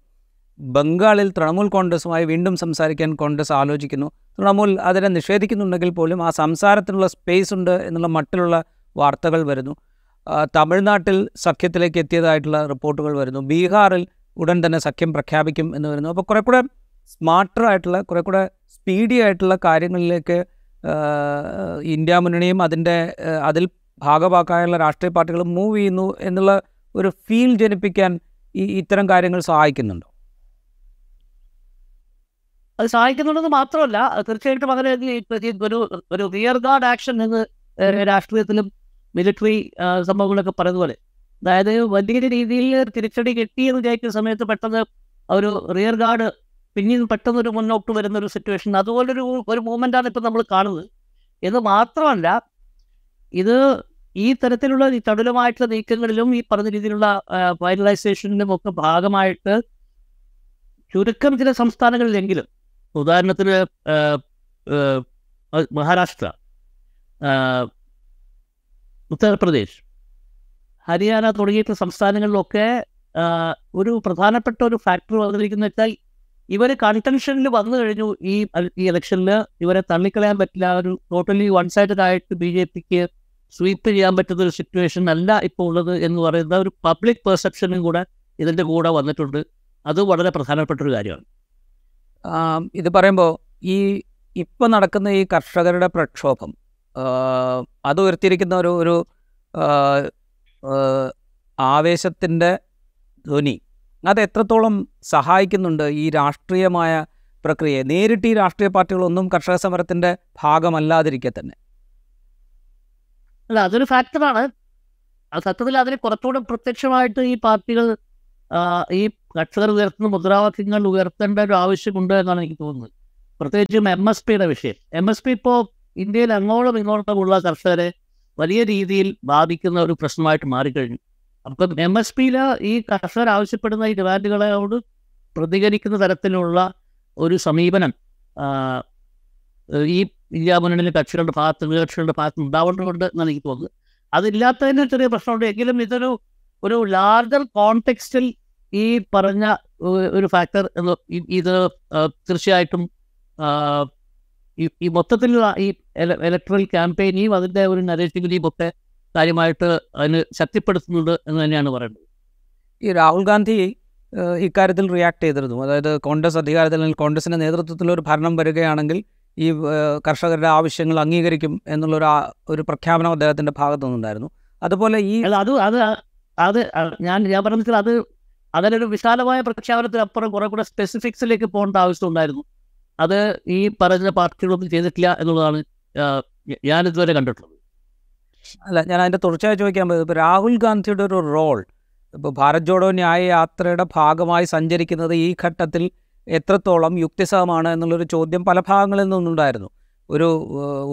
ബംഗാളിൽ തൃണമൂൽ കോൺഗ്രസുമായി വീണ്ടും സംസാരിക്കാൻ കോൺഗ്രസ് ആലോചിക്കുന്നു. തൃണമൂൽ അതിനെ നിഷേധിക്കുന്നുണ്ടെങ്കിൽ പോലും ആ സംസാരത്തിനുള്ള സ്പേസ് ഉണ്ട് എന്നുള്ള മട്ടിലുള്ള വാർത്തകൾ വരുന്നു. തമിഴ്നാട്ടിൽ സഖ്യത്തിലേക്ക് എത്തിയതായിട്ടുള്ള റിപ്പോർട്ടുകൾ വരുന്നു. ബീഹാറിൽ ഉടൻ തന്നെ സഖ്യം പ്രഖ്യാപിക്കും എന്ന് വരുന്നു. അപ്പോൾ കുറെ കൂടെ സ്മാർട്ടർ ആയിട്ടുള്ള കുറെ കൂടെ സ്പീഡി ആയിട്ടുള്ള കാര്യങ്ങളിലേക്ക് ഇന്ത്യ മുന്നണിയും അതിന്റെ അതിൽ ഭാഗഭാക്കായുള്ള രാഷ്ട്രീയ പാർട്ടികളും മൂവ് ചെയ്യുന്നു എന്നുള്ള ഒരു ഫീൽ ജനിപ്പിക്കാൻ ഈ ഇത്തരം കാര്യങ്ങൾ സഹായിക്കുന്നുണ്ടോ. അത് സഹായിക്കുന്നുണ്ടെന്ന് മാത്രമല്ല തീർച്ചയായിട്ടും അങ്ങനെ ഒരു ഒരു റിയർ ഗാർഡ് ആക്ഷൻ എന്ന് രാഷ്ട്രീയത്തിലും മിലിറ്ററി സംഭവങ്ങളൊക്കെ പറയുന്നതുപോലെ അതായത് വലിയ രീതിയിൽ തിരിച്ചടി കിട്ടി എന്ന് വിചാരിക്കുന്ന സമയത്ത് പെട്ടെന്ന് ഒരു റിയർ ഗാർഡ് പിന്നീട് പെട്ടെന്ന് ഒരു മുന്നോട്ട് വരുന്ന ഒരു സിറ്റുവേഷൻ അതുപോലൊരു ഒരു മൂവ്മെന്റാണ് ഇപ്പം നമ്മൾ കാണുന്നത്. എന്ന് മാത്രമല്ല ഇത് ഈ തരത്തിലുള്ള ഈ തടുലമായിട്ടുള്ള നീക്കങ്ങളിലും ഈ പറഞ്ഞ രീതിയിലുള്ള ഫൈനലൈസേഷനിലും ഒക്കെ ഭാഗമായിട്ട് ചുരുക്കം ചില സംസ്ഥാനങ്ങളിലെങ്കിലും ഉദാഹരണത്തിന് മഹാരാഷ്ട്ര ഉത്തർപ്രദേശ് ഹരിയാന തുടങ്ങിയിട്ടുള്ള സംസ്ഥാനങ്ങളിലൊക്കെ ഒരു പ്രധാനപ്പെട്ട ഒരു ഫാക്ടർ വന്നിരിക്കുന്ന വെച്ചാൽ ഇവർ കൺടെൻഷനിൽ വന്നു കഴിഞ്ഞു ഈ ഈ ഇലക്ഷനിൽ ഇവരെ തള്ളിക്കളയാൻ പറ്റില്ല. ഒരു ടോട്ടലി വൺ സൈഡഡ് ആയിട്ട് ബി ജെ പിക്ക് സ്വീപ്പ് ചെയ്യാൻ പറ്റുന്ന ഒരു സിറ്റുവേഷൻ അല്ല ഇപ്പോൾ ഉള്ളത് എന്ന് പറയുന്ന ഒരു പബ്ലിക് പെർസെപ്ഷനും കൂടെ ഇതിന്റെ കൂടെ വന്നിട്ടുണ്ട്. അത് വളരെ പ്രധാനപ്പെട്ട ഒരു കാര്യമാണ്. ഇത് പറയുമ്പോൾ ഈ ഇപ്പം നടക്കുന്ന ഈ കർഷകരുടെ പ്രക്ഷോഭം അത് ഉയർത്തിയിരിക്കുന്ന ഒരു ഒരു ആവേശത്തിന്റെ ധ്വനി അത് എത്രത്തോളം സഹായിക്കുന്നുണ്ട് ഈ രാഷ്ട്രീയമായ പ്രക്രിയയെ? നേരിട്ട് ഈ രാഷ്ട്രീയ പാർട്ടികളൊന്നും കർഷക സമരത്തിന്റെ ഭാഗമല്ലാതിരിക്കെ തന്നെ. അല്ല അതൊരു ഫാക്ടറാണ്. സത്യത്തിൽ അതിന് കുറച്ചുകൂടെ പ്രത്യക്ഷമായിട്ട് ഈ പാർട്ടികൾ ഈ കർഷകർ ഉയർത്തുന്ന മുദ്രാവാക്യങ്ങൾ ഉയർത്തേണ്ട ഒരു ആവശ്യമുണ്ട് എന്നാണ് എനിക്ക് തോന്നുന്നത്. പ്രത്യേകിച്ചും എം എസ് പിയുടെ വിഷയം. എം എസ് പി ഇപ്പോൾ ഇന്ത്യയിൽ അങ്ങോളം ഇങ്ങോട്ടുമുള്ള കർഷകരെ വലിയ രീതിയിൽ ബാധിക്കുന്ന ഒരു പ്രശ്നമായിട്ട് മാറിക്കഴിഞ്ഞു. അപ്പം എം എസ് പിയിൽ ഈ കർഷകർ ആവശ്യപ്പെടുന്ന ഈ ഡിമാൻഡുകളോട് പ്രതികരിക്കുന്ന തരത്തിലുള്ള ഒരു സമീപനം ഈ ഇന്ത്യ മുന്നണിയിലെ കക്ഷികളുടെ ഭാഗത്ത് കക്ഷികളുടെ ഭാഗത്ത് ഉണ്ടാവേണ്ടതുണ്ട് എന്നാണ് എനിക്ക് തോന്നുന്നത്. അതില്ലാത്തതിന് ചെറിയ പ്രശ്നമുണ്ട്. എങ്കിലും ഇതൊരു ഒരു ലാർജർ കോണ്ടെക്സ്റ്റിൽ ഈ പറഞ്ഞ ഒരു ഫാക്ടർ എന്ന് ഇത് തീർച്ചയായിട്ടും ഈ മൊത്തത്തിലുള്ള ഈ ഇലക്ട്രൽ ക്യാമ്പയിനെയും അതിന്റെ ഒരു നരേറ്റീവിനെയും ഒക്കെ കാര്യമായിട്ട് അതിന് ശക്തിപ്പെടുത്തുന്നുണ്ട് എന്ന് തന്നെയാണ് പറയുന്നത്. ഈ രാഹുൽ ഗാന്ധി ഇക്കാര്യത്തിൽ റിയാക്ട് ചെയ്തിരുന്നു. അതായത് കോൺഗ്രസ് അധികാരത്തിൽ അല്ലെങ്കിൽ കോൺഗ്രസിന്റെ നേതൃത്വത്തിൽ ഒരു ഭരണം വരികയാണെങ്കിൽ ഈ കർഷകരുടെ ആവശ്യങ്ങൾ അംഗീകരിക്കും എന്നുള്ളൊരു ഒരു പ്രഖ്യാപനം അദ്ദേഹത്തിന്റെ ഭാഗത്തു നിന്നുണ്ടായിരുന്നു അതുപോലെ ഈ അത് അത് അത് ഞാൻ ഞാൻ പറഞ്ഞതിൽ അത് അതിനൊരു വിശാലമായ പ്രഖ്യാപനത്തിനപ്പുറം കുറെ കൂടെ സ്പെസിഫിക്സിലേക്ക് പോകേണ്ട ആവശ്യമുണ്ടായിരുന്നു. അത് ഈ പറഞ്ഞ പാർട്ടികളൊന്നും ചെയ്തിട്ടില്ല എന്നുള്ളതാണ് ഞാൻ ഇതുവരെ കണ്ടിട്ടുള്ളത്. അല്ല ഞാൻ അതിന്റെ തുടർച്ചയായി ചോദിക്കാൻ പോയത് ഇപ്പോൾ രാഹുൽ ഗാന്ധിയുടെ ഒരു റോൾ ഇപ്പോൾ ഭാരത് ജോഡോ ന്യായ യാത്രയുടെ ഭാഗമായി സഞ്ചരിക്കുന്നത് ഈ ഘട്ടത്തിൽ എത്രത്തോളം യുക്തിസഹമാണ് എന്നുള്ളൊരു ചോദ്യം പല ഭാഗങ്ങളിൽ നിന്നുണ്ടായിരുന്നു. ഒരു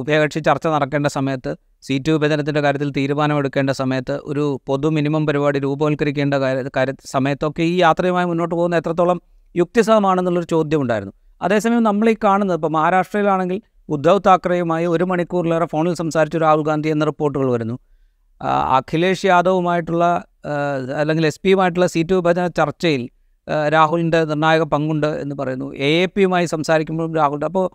ഉഭയകക്ഷി ചർച്ച നടക്കേണ്ട സമയത്ത് സീറ്റ് വിഭജനത്തിന്റെ കാര്യത്തിൽ തീരുമാനമെടുക്കേണ്ട സമയത്ത് ഒരു പൊതു മിനിമം പരിപാടി രൂപവൽക്കരിക്കേണ്ട കാര്യ സമയത്തൊക്കെ ഈ യാത്രയുമായി മുന്നോട്ട് പോകുന്ന എത്രത്തോളം യുക്തിസഹമാണെന്നുള്ളൊരു ചോദ്യം ഉണ്ടായിരുന്നു അതേസമയം നമ്മൾ ഈ കാണുന്നത് ഇപ്പോൾ മഹാരാഷ്ട്രയിലാണെങ്കിൽ ഉദ്ധവ് താക്കറെയുമായി ഒരു മണിക്കൂറിലേറെ ഫോണിൽ സംസാരിച്ച രാഹുൽ ഗാന്ധി എന്ന റിപ്പോർട്ടുകൾ വരുന്നു. അഖിലേഷ് യാദവുമായിട്ടുള്ള അല്ലെങ്കിൽ എസ് പിയുമായിട്ടുള്ള സീറ്റ് വിഭജന ചർച്ചയിൽ രാഹുലിന്റെ നിർണായക പങ്കുണ്ട് എന്ന് പറയുന്നു. എ എ പിയുമായി സംസാരിക്കുമ്പോഴും രാഹുലിന്റെ അപ്പോൾ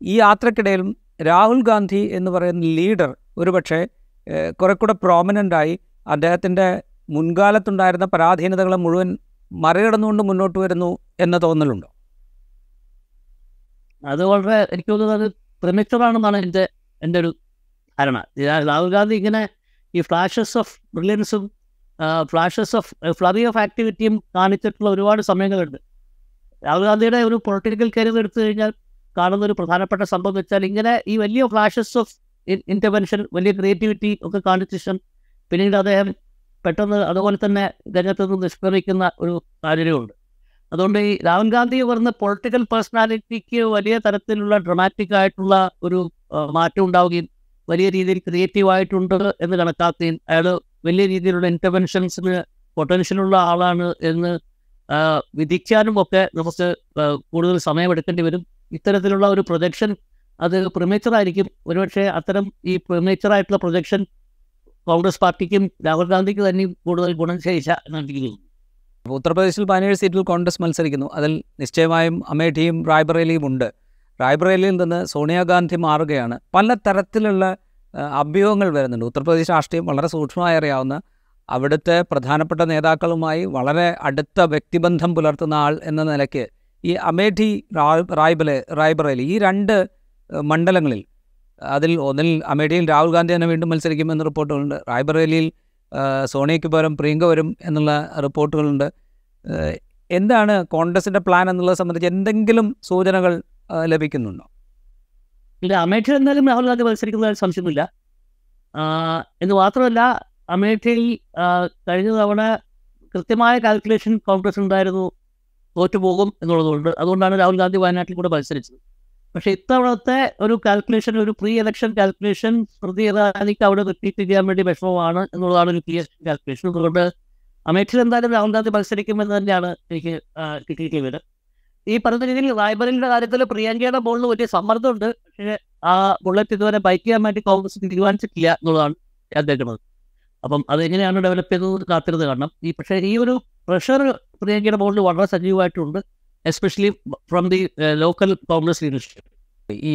ഈ യാത്രക്കിടയിലും രാഹുൽ ഗാന്ധി എന്ന് പറയുന്ന ലീഡർ ഒരുപക്ഷെ പക്ഷേ കുറെ കൂടെ പ്രോമിനന്റായി അദ്ദേഹത്തിന്റെ മുൻകാലത്തുണ്ടായിരുന്ന പരാധീനതകളെ മുഴുവൻ മറികടന്നുകൊണ്ട് മുന്നോട്ട് വരുന്നു എന്ന തോന്നലുണ്ടോ? അത് വളരെ എനിക്ക് തോന്നുന്നത് അത് പ്രമിച്ചറാണെന്നാണ് എന്റെ എന്റെ ഒരു ധാരണ. രാഹുൽ ഗാന്ധി ഇങ്ങനെ ഈ ഫ്ലാഷസ് ഓഫ് ബ്രില്യൻസും ഫ്ലാഷസ് ഓഫ് ഫ്ലറി ഓഫ് ആക്ടിവിറ്റിയും കാണിച്ചിട്ടുള്ള ഒരുപാട് സമയങ്ങളുണ്ട്. രാഹുൽ ഗാന്ധിയുടെ ഒരു പൊളിറ്റിക്കൽ കരിയർ എടുത്തു കഴിഞ്ഞാൽ കാണുന്ന ഒരു പ്രധാനപ്പെട്ട സംഭവം വെച്ചാൽ ഇങ്ങനെ ഈ വലിയ ഫ്ലാഷസ് ഓഫ് ഇന്റർവെൻഷൻ വലിയ ക്രിയേറ്റിവിറ്റി ഒക്കെ കാണിച്ച ശേഷം പിന്നീട് അദ്ദേഹം പെട്ടെന്ന് അതുപോലെ തന്നെ രംഗത്ത് നിന്ന് നിഷ്ക്രമിക്കുന്ന ഒരു സാഹചര്യമുണ്ട്. അതുകൊണ്ട് ഈ രാഹുൽ ഗാന്ധി പറഞ്ഞ പൊളിറ്റിക്കൽ പേഴ്സണാലിറ്റിക്ക് വലിയ തരത്തിലുള്ള ഡ്രമാറ്റിക് ആയിട്ടുള്ള ഒരു മാറ്റം ഉണ്ടാവുകയും വലിയ രീതിയിൽ ക്രിയേറ്റീവ് ആയിട്ടുണ്ട് എന്ന് കണക്കാക്കുകയും അയാൾ വലിയ രീതിയിലുള്ള ഇന്റർവെൻഷൻസിന് പൊട്ടൻഷ്യലുള്ള ആളാണ് എന്ന് വിധിക്കാനും ഒക്കെ നമുക്ക് കൂടുതൽ സമയമെടുക്കേണ്ടി വരും. ഇത്തരത്തിലുള്ള ഒരു പ്രൊജക്ഷൻ അത് പ്രിമേച്ചർ ആയിരിക്കും. ഒരുപക്ഷെ അത്തരം ഈ പ്രിമേച്ചർ ആയിട്ടുള്ള പ്രൊജക്ഷൻ കോൺഗ്രസ് പാർട്ടിക്കും രാഹുൽ ഗാന്ധിക്ക് തന്നെയും കൂടുതൽ ഗുണം ചെയ്യിച്ച എനിക്ക് ഉത്തർപ്രദേശിൽ പതിനേഴ് സീറ്റിൽ കോൺഗ്രസ് മത്സരിക്കുന്നു. അതിൽ നിശ്ചയമായും അമേഠിയും റായ്ബറേലിയും ഉണ്ട്. റായ്ബറേലിയിൽ നിന്ന് സോണിയാഗാന്ധി മാറുകയാണ്. പല തരത്തിലുള്ള അഭ്യൂഹങ്ങൾ വരുന്നുണ്ട്. ഉത്തർപ്രദേശ് രാഷ്ട്രീയം വളരെ സൂക്ഷ്മമായി അറിയാവുന്ന അവിടുത്തെ പ്രധാനപ്പെട്ട നേതാക്കളുമായി വളരെ അടുത്ത വ്യക്തിബന്ധം പുലർത്തുന്ന ആൾ എന്ന നിലയ്ക്ക് ഈ അമേഠി റായ് റായ്ബലെ റായ്ബറേലി ഈ രണ്ട് മണ്ഡലങ്ങളിൽ. അതിൽ ഒന്നിൽ അമേഠിയിൽ രാഹുൽ ഗാന്ധി തന്നെ വീണ്ടും മത്സരിക്കുമെന്ന് റിപ്പോർട്ടുകളുണ്ട്. റായ്ബറേലിയിൽ സോണിയയ്ക്ക് പകരം പ്രിയങ്ക വരും എന്നുള്ള റിപ്പോർട്ടുകളുണ്ട്. എന്താണ് കോൺഗ്രസിന്റെ പ്ലാൻ എന്നുള്ളത് സംബന്ധിച്ച് എന്തെങ്കിലും സൂചനകൾ ലഭിക്കുന്നുണ്ടോ? ഇല്ല അമേഠി എന്തായാലും രാഹുൽ ഗാന്ധി മത്സരിക്കുന്നതിൽ സംശയമില്ല. എന്ന് മാത്രമല്ല അമേഠിയിൽ കഴിഞ്ഞ തവണ കൃത്യമായ കാൽക്കുലേഷൻ കോൺഗ്രസ് ഉണ്ടായിരുന്നു തോറ്റുപോകും എന്നുള്ളതുകൊണ്ട് അതുകൊണ്ടാണ് രാഹുൽ ഗാന്ധി വയനാട്ടിൽ കൂടെ മത്സരിച്ചത്. പക്ഷേ ഇത്തവണത്തെ ഒരു കാൽക്കുലേഷൻ ഒരു പ്രീ ഇലക്ഷൻ കാൽക്കുലേഷൻ സ്മൃതി അവിടെ റിപ്പീറ്റ് ചെയ്യാൻ വേണ്ടി വിഷമമാണ് എന്നുള്ളതാണ് ഒരു പ്രീ ഇലക്ഷൻ കാൽക്കുലേഷൻ അതുകൊണ്ട് അമേഠിയിൽ എന്തായാലും രാഹുൽ ഗാന്ധി മത്സരിക്കുമെന്ന് തന്നെയാണ് എനിക്ക് കിട്ടിയിട്ടുള്ളത്. ഈ പറഞ്ഞ രീതിയിൽ റായ്ബറിന്റെ കാര്യത്തിൽ പ്രിയങ്കയുടെ ബോളിന് വലിയ സമ്മർദ്ദമുണ്ട്. പക്ഷേ ആ ബുള്ളറ്റ് ഇതുവരെ ബൈക്ക് ചെയ്യാൻ വേണ്ടി കോൺഗ്രസ് തീരുമാനിച്ചിട്ടില്ല എന്നുള്ളതാണ് ഞാൻ കേൾക്കുന്നത് അപ്പം അതെങ്ങനെയാണ് ഡെവലപ്പ് ചെയ്തത് കാത്തിരുന്ന് കാരണം ഈ പക്ഷേ ഈ ഒരു പ്രഷർ പ്രിയങ്കയുടെ ബോളിൽ വളരെ സജീവമായിട്ടുണ്ട്. Especially from the local Congress leadership ഈ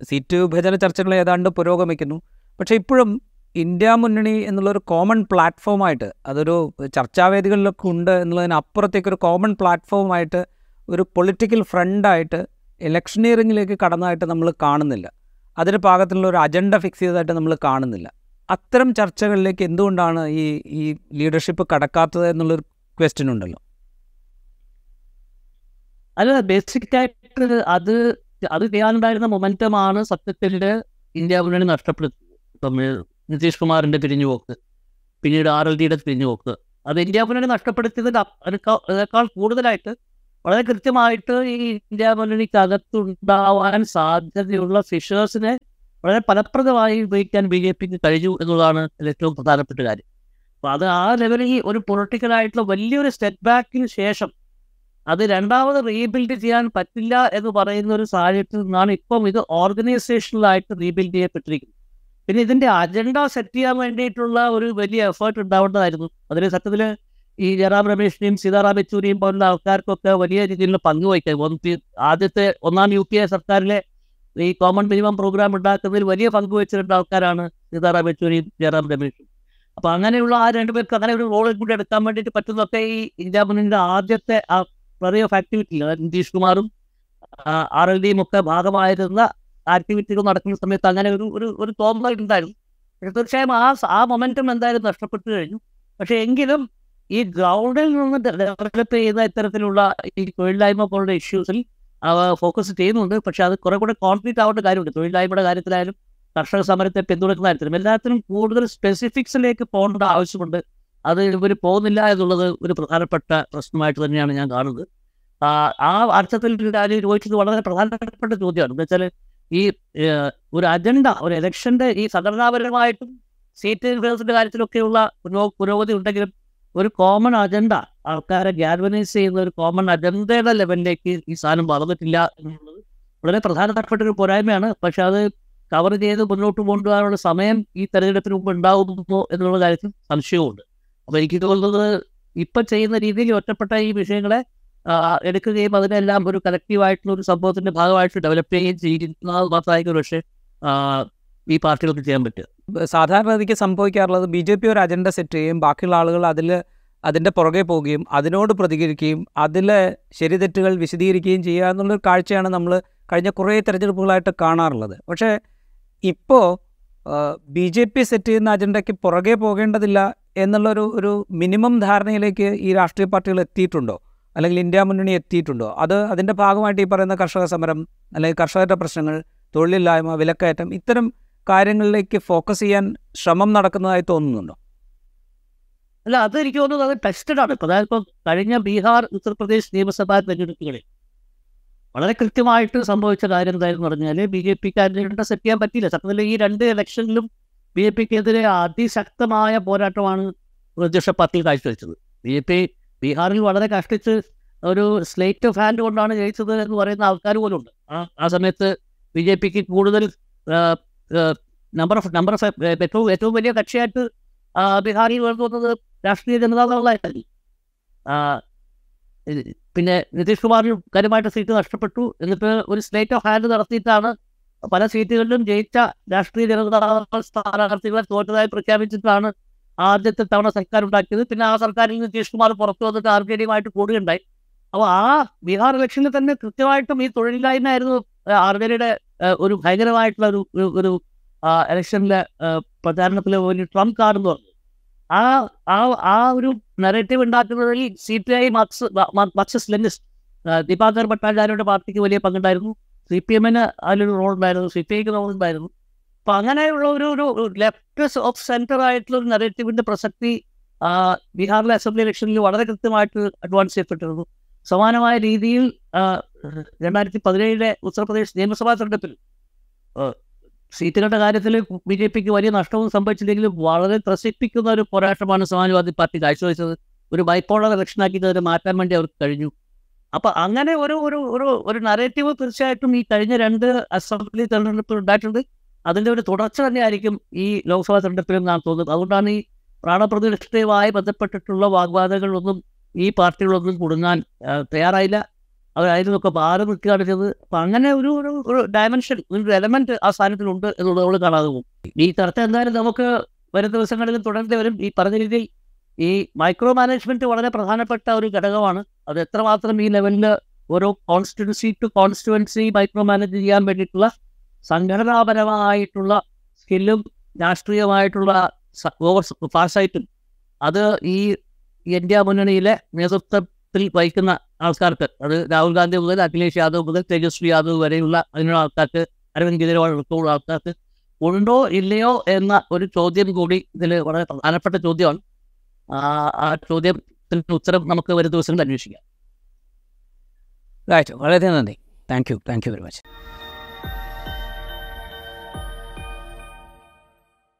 സീറ്റ് വിഭജന ചർച്ചകൾ ഏതാണ്ട് പുരോഗമിക്കുന്നു. പക്ഷേ ഇപ്പോഴും ഇന്ത്യ മുന്നണി എന്നുള്ളൊരു കോമൺ പ്ലാറ്റ്ഫോമായിട്ട് അതൊരു ചർച്ചാവേദികളിലൊക്കെ ഉണ്ട് എന്നുള്ളതിനപ്പുറത്തേക്ക് ഒരു കോമൺ പ്ലാറ്റ്ഫോമായിട്ട് ഒരു പൊളിറ്റിക്കൽ ഫ്രണ്ടായിട്ട് ഇലക്ഷനിയറിങ്ങിലേക്ക് കടന്നതായിട്ട് നമ്മൾ കാണുന്നില്ല. അതിന് പാകത്തിലുള്ള ഒരു അജണ്ട ഫിക്സ് ചെയ്തതായിട്ട് നമ്മൾ കാണുന്നില്ല. അത്തരം ചർച്ചകളിലേക്ക് എന്തുകൊണ്ടാണ് ഈ ഈ ലീഡർഷിപ്പ് കടക്കാത്തത് എന്നുള്ളൊരു ക്വസ്റ്റ്യൻ ഉണ്ടല്ലോ. അല്ല ബേസിക് ആയിട്ട് അത് അത് ചെയ്യാനുണ്ടായിരുന്ന മൊമെന്റമാണ് സത്യത്തിന്റെ ഇന്ത്യ മുന്നണി നഷ്ടപ്പെടുത്തുന്നത് ഇപ്പം നിതീഷ് കുമാറിന്റെ പിരിഞ്ഞുപോക്ക് പിന്നീട് ആർ എൽ ഡിയുടെ പിരിഞ്ഞുപോക്ക്. അത് ഇന്ത്യ മുന്നണി നഷ്ടപ്പെടുത്തിയതിന് അതിനേക്കാൾ കൂടുതലായിട്ട് വളരെ കൃത്യമായിട്ട് ഈ ഇന്ത്യ മുന്നണിക്കകത്തുണ്ടാവാൻ സാധ്യതയുള്ള ഫിഷേഴ്സിനെ വളരെ ഫലപ്രദമായി ഉപയോഗിക്കാൻ ബി ജെ പിക്ക് കഴിഞ്ഞു എന്നുള്ളതാണ് ഏറ്റവും പ്രധാനപ്പെട്ട കാര്യം. അപ്പോൾ അത് ആ ലെവലിൽ ഒരു പൊളിറ്റിക്കലായിട്ടുള്ള വലിയൊരു സ്റ്റെപ്പ് ബാക്കിന് ശേഷം അത് രണ്ടാമത് റീബിൽഡ് ചെയ്യാൻ പറ്റില്ല എന്ന് പറയുന്ന ഒരു സാഹചര്യത്തിൽ നിന്നാണ് ഇപ്പം ഇത് ഓർഗനൈസേഷനിലായിട്ട് റീബിൽഡ് ചെയ്യപ്പെട്ടിരിക്കുന്നത്. പിന്നെ ഇതിന്റെ അജണ്ട സെറ്റ് ചെയ്യാൻ വേണ്ടിയിട്ടുള്ള ഒരു വലിയ എഫേർട്ട് ഉണ്ടാവേണ്ടതായിരുന്നു. അതിന് സത്യത്തിൽ ഈ ജയറാം രമേഷിനെയും സീതാറാം യെച്ചൂരിയും പോലുള്ള ആൾക്കാർക്കൊക്കെ വലിയ രീതിയിലുള്ള പങ്ക് വഹിക്കാം ഒന്ന് ആദ്യത്തെ ഒന്നാം യു പി എ സർക്കാരിലെ ഈ കോമൺ മിനിമം പ്രോഗ്രാം ഉണ്ടാക്കുന്നതിൽ വലിയ പങ്ക് വഹിച്ചിട്ടുള്ള ആൾക്കാരാണ് സീതാറാം യെച്ചൂരിയും ജയറാം രമേഷും അപ്പൊ അങ്ങനെയുള്ള ആ രണ്ടുപേർക്ക് അങ്ങനെ ഒരു റോൾ കൂടി എടുക്കാൻ വേണ്ടിയിട്ട് പറ്റുന്നൊക്കെ ഈ ഇന്ത്യ മുന്നിന്റെ ആദ്യത്തെ ആ ഫ്ലറി ഓഫ് ആക്ടിവിറ്റി നിതീഷ് കുമാറും ആർ എൽ ഡിയും ഒക്കെ ഭാഗമായിരുന്ന ആക്ടിവിറ്റികൾ നടക്കുന്ന സമയത്ത് അങ്ങനെ ഒരു ഒരു ഒരു തോന്നൽ ഉണ്ടായിരുന്നു. പക്ഷെ തീർച്ചയായും ആ ആ മൊമെന്റം എന്തായാലും നഷ്ടപ്പെട്ടു കഴിഞ്ഞു. പക്ഷെ എങ്കിലും ഈ ഗ്രൗണ്ടിൽ നിന്ന് ഡെവലപ്പ് ചെയ്യുന്ന ഇത്തരത്തിലുള്ള ഈ തൊഴിലില്ലായ്മ പോലുള്ള ഇഷ്യൂസിൽ ഫോക്കസ് ചെയ്യുന്നുണ്ട്. പക്ഷെ അത് കുറെ കൂടെ കോൺക്രീറ്റ് ആവേണ്ട കാര്യമുണ്ട്. തൊഴിലില്ലായ്മയുടെ കാര്യത്തിലായാലും കർഷക സമരത്തെ പിന്തുണയ്ക്കുന്ന കാര്യത്തിലും എല്ലാത്തിനും കൂടുതൽ സ്പെസിഫിക്സിലേക്ക് പോകേണ്ട ആവശ്യമുണ്ട്. അത് ഇവർ പോകുന്നില്ല എന്നുള്ളത് ഒരു പ്രധാനപ്പെട്ട പ്രശ്നമായിട്ട് തന്നെയാണ് ഞാൻ കാണുന്നത്. ആ, അർത്ഥത്തിൽ ഞാൻ ചോദിച്ചത് വളരെ പ്രധാനപ്പെട്ട ചോദ്യമാണ്. എന്താ വെച്ചാൽ ഈ ഒരു അജണ്ട ഒരു ഇലക്ഷന്റെ ഈ സംഘടനാപരമായിട്ടും സീറ്റ് വിഭജനത്തിന്റെ കാര്യത്തിലൊക്കെയുള്ള പുരോ- പുരോഗതി ഉണ്ടെങ്കിലും ഒരു കോമൺ അജണ്ട ആൾക്കാരെ ഗാൽവനൈസ് ചെയ്യുന്ന ഒരു കോമൺ അജണ്ടയുടെ ലെവലിലേക്ക് ഈ സാധനം വളർന്നിട്ടില്ല എന്നുള്ളത് വളരെ പ്രധാനപ്പെട്ട ഒരു പോരായ്മയാണ്. പക്ഷെ അത് കവർ ചെയ്ത് മുന്നോട്ട് കൊണ്ടുപോകാനുള്ള സമയം ഈ തെരഞ്ഞെടുപ്പിന് മുമ്പ് ഉണ്ടാകുമോ എന്നുള്ള കാര്യത്തിൽ സംശയവുമുണ്ട്. അപ്പൊ എനിക്ക് തോന്നുന്നത് ഇപ്പൊ ചെയ്യുന്ന രീതിയിൽ ഒറ്റപ്പെട്ട ഈ വിഷയങ്ങളെ എടുക്കുകയും അതിനെല്ലാം ഒരു കലക്റ്റീവായിട്ടുള്ള ഒരു സംഭവത്തിന്റെ ഭാഗമായിട്ട് ഡെവലപ്പ് ചെയ്യുകയും ചെയ്യുന്നത് മാത്രമായിരിക്കും പക്ഷേ ഈ പാർട്ടികൾക്ക് ചെയ്യാൻ പറ്റുക. സാധാരണഗതിക്ക് സംഭവിക്കാറുള്ളത് ബി ജെ പി ഒരു അജണ്ട സെറ്റ് ചെയ്യും ബാക്കിയുള്ള ആളുകൾ അതിൽ അതിന്റെ പുറകെ പോവുകയും അതിനോട് പ്രതികരിക്കുകയും അതിലെ ശരിതെറ്റുകൾ വിശദീകരിക്കുകയും ചെയ്യുക എന്നുള്ളൊരു കാഴ്ചയാണ് നമ്മൾ കഴിഞ്ഞ കുറേ തെരഞ്ഞെടുപ്പുകളായിട്ട് കാണാറുള്ളത്. പക്ഷേ ഇപ്പോൾ ബി ജെ പി സെറ്റ് ചെയ്യുന്ന അജണ്ടയ്ക്ക് പുറകെ പോകേണ്ടതില്ല എന്നുള്ളൊരു ഒരു മിനിമം ധാരണയിലേക്ക് ഈ രാഷ്ട്രീയ പാർട്ടികൾ എത്തിയിട്ടുണ്ടോ? അല്ലെങ്കിൽ ഇന്ത്യ മുന്നണി എത്തിയിട്ടുണ്ടോ? അത് അതിന്റെ ഭാഗമായിട്ട് ഈ പറയുന്ന കർഷക സമരം അല്ലെങ്കിൽ കർഷകരുടെ പ്രശ്നങ്ങൾ തൊഴിലില്ലായ്മ വിലക്കയറ്റം ഇത്തരം കാര്യങ്ങളിലേക്ക് ഫോക്കസ് ചെയ്യാൻ ശ്രമം നടക്കുന്നതായി തോന്നുന്നുണ്ടോ? അല്ല അത് എനിക്ക് തോന്നുന്നത് അത് ടെസ്റ്റഡ് ആണ്. അതായത് ഇപ്പം കഴിഞ്ഞ ബീഹാർ ഉത്തർപ്രദേശ് നിയമസഭാ തെരഞ്ഞെടുപ്പുകളിൽ വളരെ കൃത്യമായിട്ട് സംഭവിച്ച കാര്യം എന്തായിരുന്നു പറഞ്ഞാൽ ബി ജെ പി സെറ്റ് ചെയ്യാൻ പറ്റിയില്ല. സത്യത്തിൽ ഈ രണ്ട് ഇലക്ഷനിലും ബി ജെ പിക്കെതിരെ അതിശക്തമായ പോരാട്ടമാണ് പ്രതിപക്ഷ പാർട്ടി കാഴ്ചവെച്ചത്. ബി ജെ പി ബീഹാറിൽ വളരെ കഷ്ടിച്ച് ഒരു സ്ലേറ്റ് ഓഫ് ഹാൻഡ് കൊണ്ടാണ് ജയിച്ചത് എന്ന് പറയുന്ന ആൾക്കാർ പോലും ഉണ്ട് ആ സമയത്ത് ബി ജെ പിക്ക് കൂടുതൽ നമ്പർ ഓഫ് നമ്പർ ഓഫ് ഏറ്റവും ഏറ്റവും വലിയ കക്ഷിയായിട്ട് ബീഹാറിൽ വേണ്ടി വന്നത് രാഷ്ട്രീയ ജനതാദളായിട്ടല്ല പിന്നെ നിതീഷ് കുമാറിന് കാര്യമായിട്ട് സീറ്റ് നഷ്ടപ്പെട്ടു. എന്നിട്ട് ഒരു സ്ലേറ്റ് ഓഫ് ഹാൻഡ് നടത്തിയിട്ടാണ് പല സീറ്റുകളിലും ജയിച്ച രാഷ്ട്രീയ ജനതാ സ്ഥാനാർത്ഥികളെ തോറ്റതായി പ്രഖ്യാപിച്ചിട്ടാണ് ആദ്യത്തെ തവണ സർക്കാർ ഉണ്ടാക്കിയത്. പിന്നെ ആ സർക്കാരിൽ നിതീഷ് കുമാർ പുറത്തു വന്നിട്ട് ആർ ജെ ഡിയുമായിട്ട് കൂടുകയുണ്ടായി. അപ്പോൾ ആ ബീഹാർ ഇലക്ഷനിൽ തന്നെ കൃത്യമായിട്ടും ഈ തൊഴിലില്ലായ്മ ആയിരുന്നു ആർ ജെ ഡിയുടെ ഒരു ഭയങ്കരമായിട്ടുള്ള ഒരു- ഒരു ഇലക്ഷനിലെ പ്രചാരണത്തിൽ ഒരു ട്രംപ് കാർഡ് എന്ന് പറഞ്ഞു. ആ ആ ആ ഒരു narrative ഉണ്ടാക്കുന്നതിൽ C P I Marx Marxist Leninist Dipankar ഭട്ടാചാര്യയുടെ പാർട്ടിക്ക് വലിയ പങ്കുണ്ടായിരുന്നു. സി പി എമ്മിന് അതിലൊരു റോൾ ഉണ്ടായിരുന്നു. സി പി ഐക്ക് റോൾ ഉണ്ടായിരുന്നു. അപ്പൊ അങ്ങനെയുള്ള ഒരു ഒരു ലെഫ്റ്റ് ഓഫ് സെന്റർ ആയിട്ടുള്ള ഒരു നെറേറ്റീവിന്റെ പ്രസക്തി ബീഹാറിലെ അസംബ്ലി ഇലക്ഷനിൽ വളരെ കൃത്യമായിട്ട് അഡ്വാൻസ് ചെയ്യപ്പെട്ടിരുന്നു. സമാനമായ രീതിയിൽ രണ്ടായിരത്തി പതിനേഴിലെ ഉത്തർപ്രദേശ് നിയമസഭാ തെരഞ്ഞെടുപ്പിൽ സീറ്റുകളുടെ കാര്യത്തിൽ ബി ജെ പിക്ക് വലിയ നഷ്ടവും സംഭവിച്ചില്ലെങ്കിലും വളരെ ത്രസിപ്പിക്കുന്ന ഒരു പോരാട്ടമാണ് സമാജ്വാദി പാർട്ടി കാഴ്ചവെച്ചത്. ഒരു ബൈപ്പോളർ ഇലക്ഷനാക്കി അതിനെ മാറ്റാൻ വേണ്ടി അവർക്ക് കഴിഞ്ഞു. അപ്പൊ അങ്ങനെ ഒരു ഒരു ഒരു ഒരു നരേറ്റീവ് തീർച്ചയായിട്ടും ഈ കഴിഞ്ഞ രണ്ട് അസംബ്ലി തെരഞ്ഞെടുപ്പിൽ ഉണ്ടായിട്ടുണ്ട്. അതിന്റെ ഒരു തുടർച്ച തന്നെയായിരിക്കും ഈ ലോക്സഭാ തെരഞ്ഞെടുപ്പിലും നാം തോന്നുന്നത്. അതുകൊണ്ടാണ് ഈ പ്രാണപ്രതിഷ്ഠയുമായി ബന്ധപ്പെട്ടിട്ടുള്ള വാഗ്വാദങ്ങളൊന്നും ഈ പാർട്ടികളൊന്നും കുടുങ്ങാൻ തയ്യാറായില്ല. അവർ അതിൽ നിന്നൊക്കെ നിൽക്കുകയാണ് ചെയ്തത് അപ്പൊ അങ്ങനെ ഒരു ഒരു ഡയമെൻഷൻ ഒരു എലമെന്റ് ആ സ്ഥാനത്തിലുണ്ട് എന്നുള്ളത് നമ്മൾ കാണാതെ പോകും. ഈ ചർച്ച എന്തായാലും നമുക്ക് വരും ദിവസങ്ങളിലും തുടരേണ്ടി വരും. ഈ പറഞ്ഞ രീതിയിൽ ഈ മൈക്രോ മാനേജ്മെന്റ് വളരെ പ്രധാനപ്പെട്ട ഒരു ഘടകമാണ്. അത് എത്രമാത്രം ഈ ലെവലിൽ ഓരോ constituency to constituency micro manage ചെയ്യാൻ വേണ്ടിയിട്ടുള്ള സംഘടനാപരമായിട്ടുള്ള സ്കില്ലും രാഷ്ട്രീയമായിട്ടുള്ള ഫാഷായിട്ടും അത് ഈ ഇന്ത്യ മുന്നണിയിലെ നേതൃത്വത്തിൽ വഹിക്കുന്ന ആൾക്കാർക്ക് അത് രാഹുൽ ഗാന്ധി മുതൽ അഖിലേഷ് യാദവ് മുതൽ തേജസ്വി യാദവ് വരെയുള്ള അതിനുള്ള ആൾക്കാർക്ക് അരവിന്ദ് കെജ്രിവാൾ ഉൾപ്പെടെയുള്ള ആൾക്കാർക്ക് ഉണ്ടോ ഇല്ലയോ എന്ന ഒരു ചോദ്യം കൂടി ഇതിൽ വളരെ പ്രധാനപ്പെട്ട ചോദ്യമാണ്. ആ ആ ചോദ്യത്തിന് ഉത്തരം നമുക്ക് വരും ദിവസങ്ങളിൽ അന്വേഷിക്കാം. റൈറ്റ് വളരെ നന്ദി. Thank you thank you very much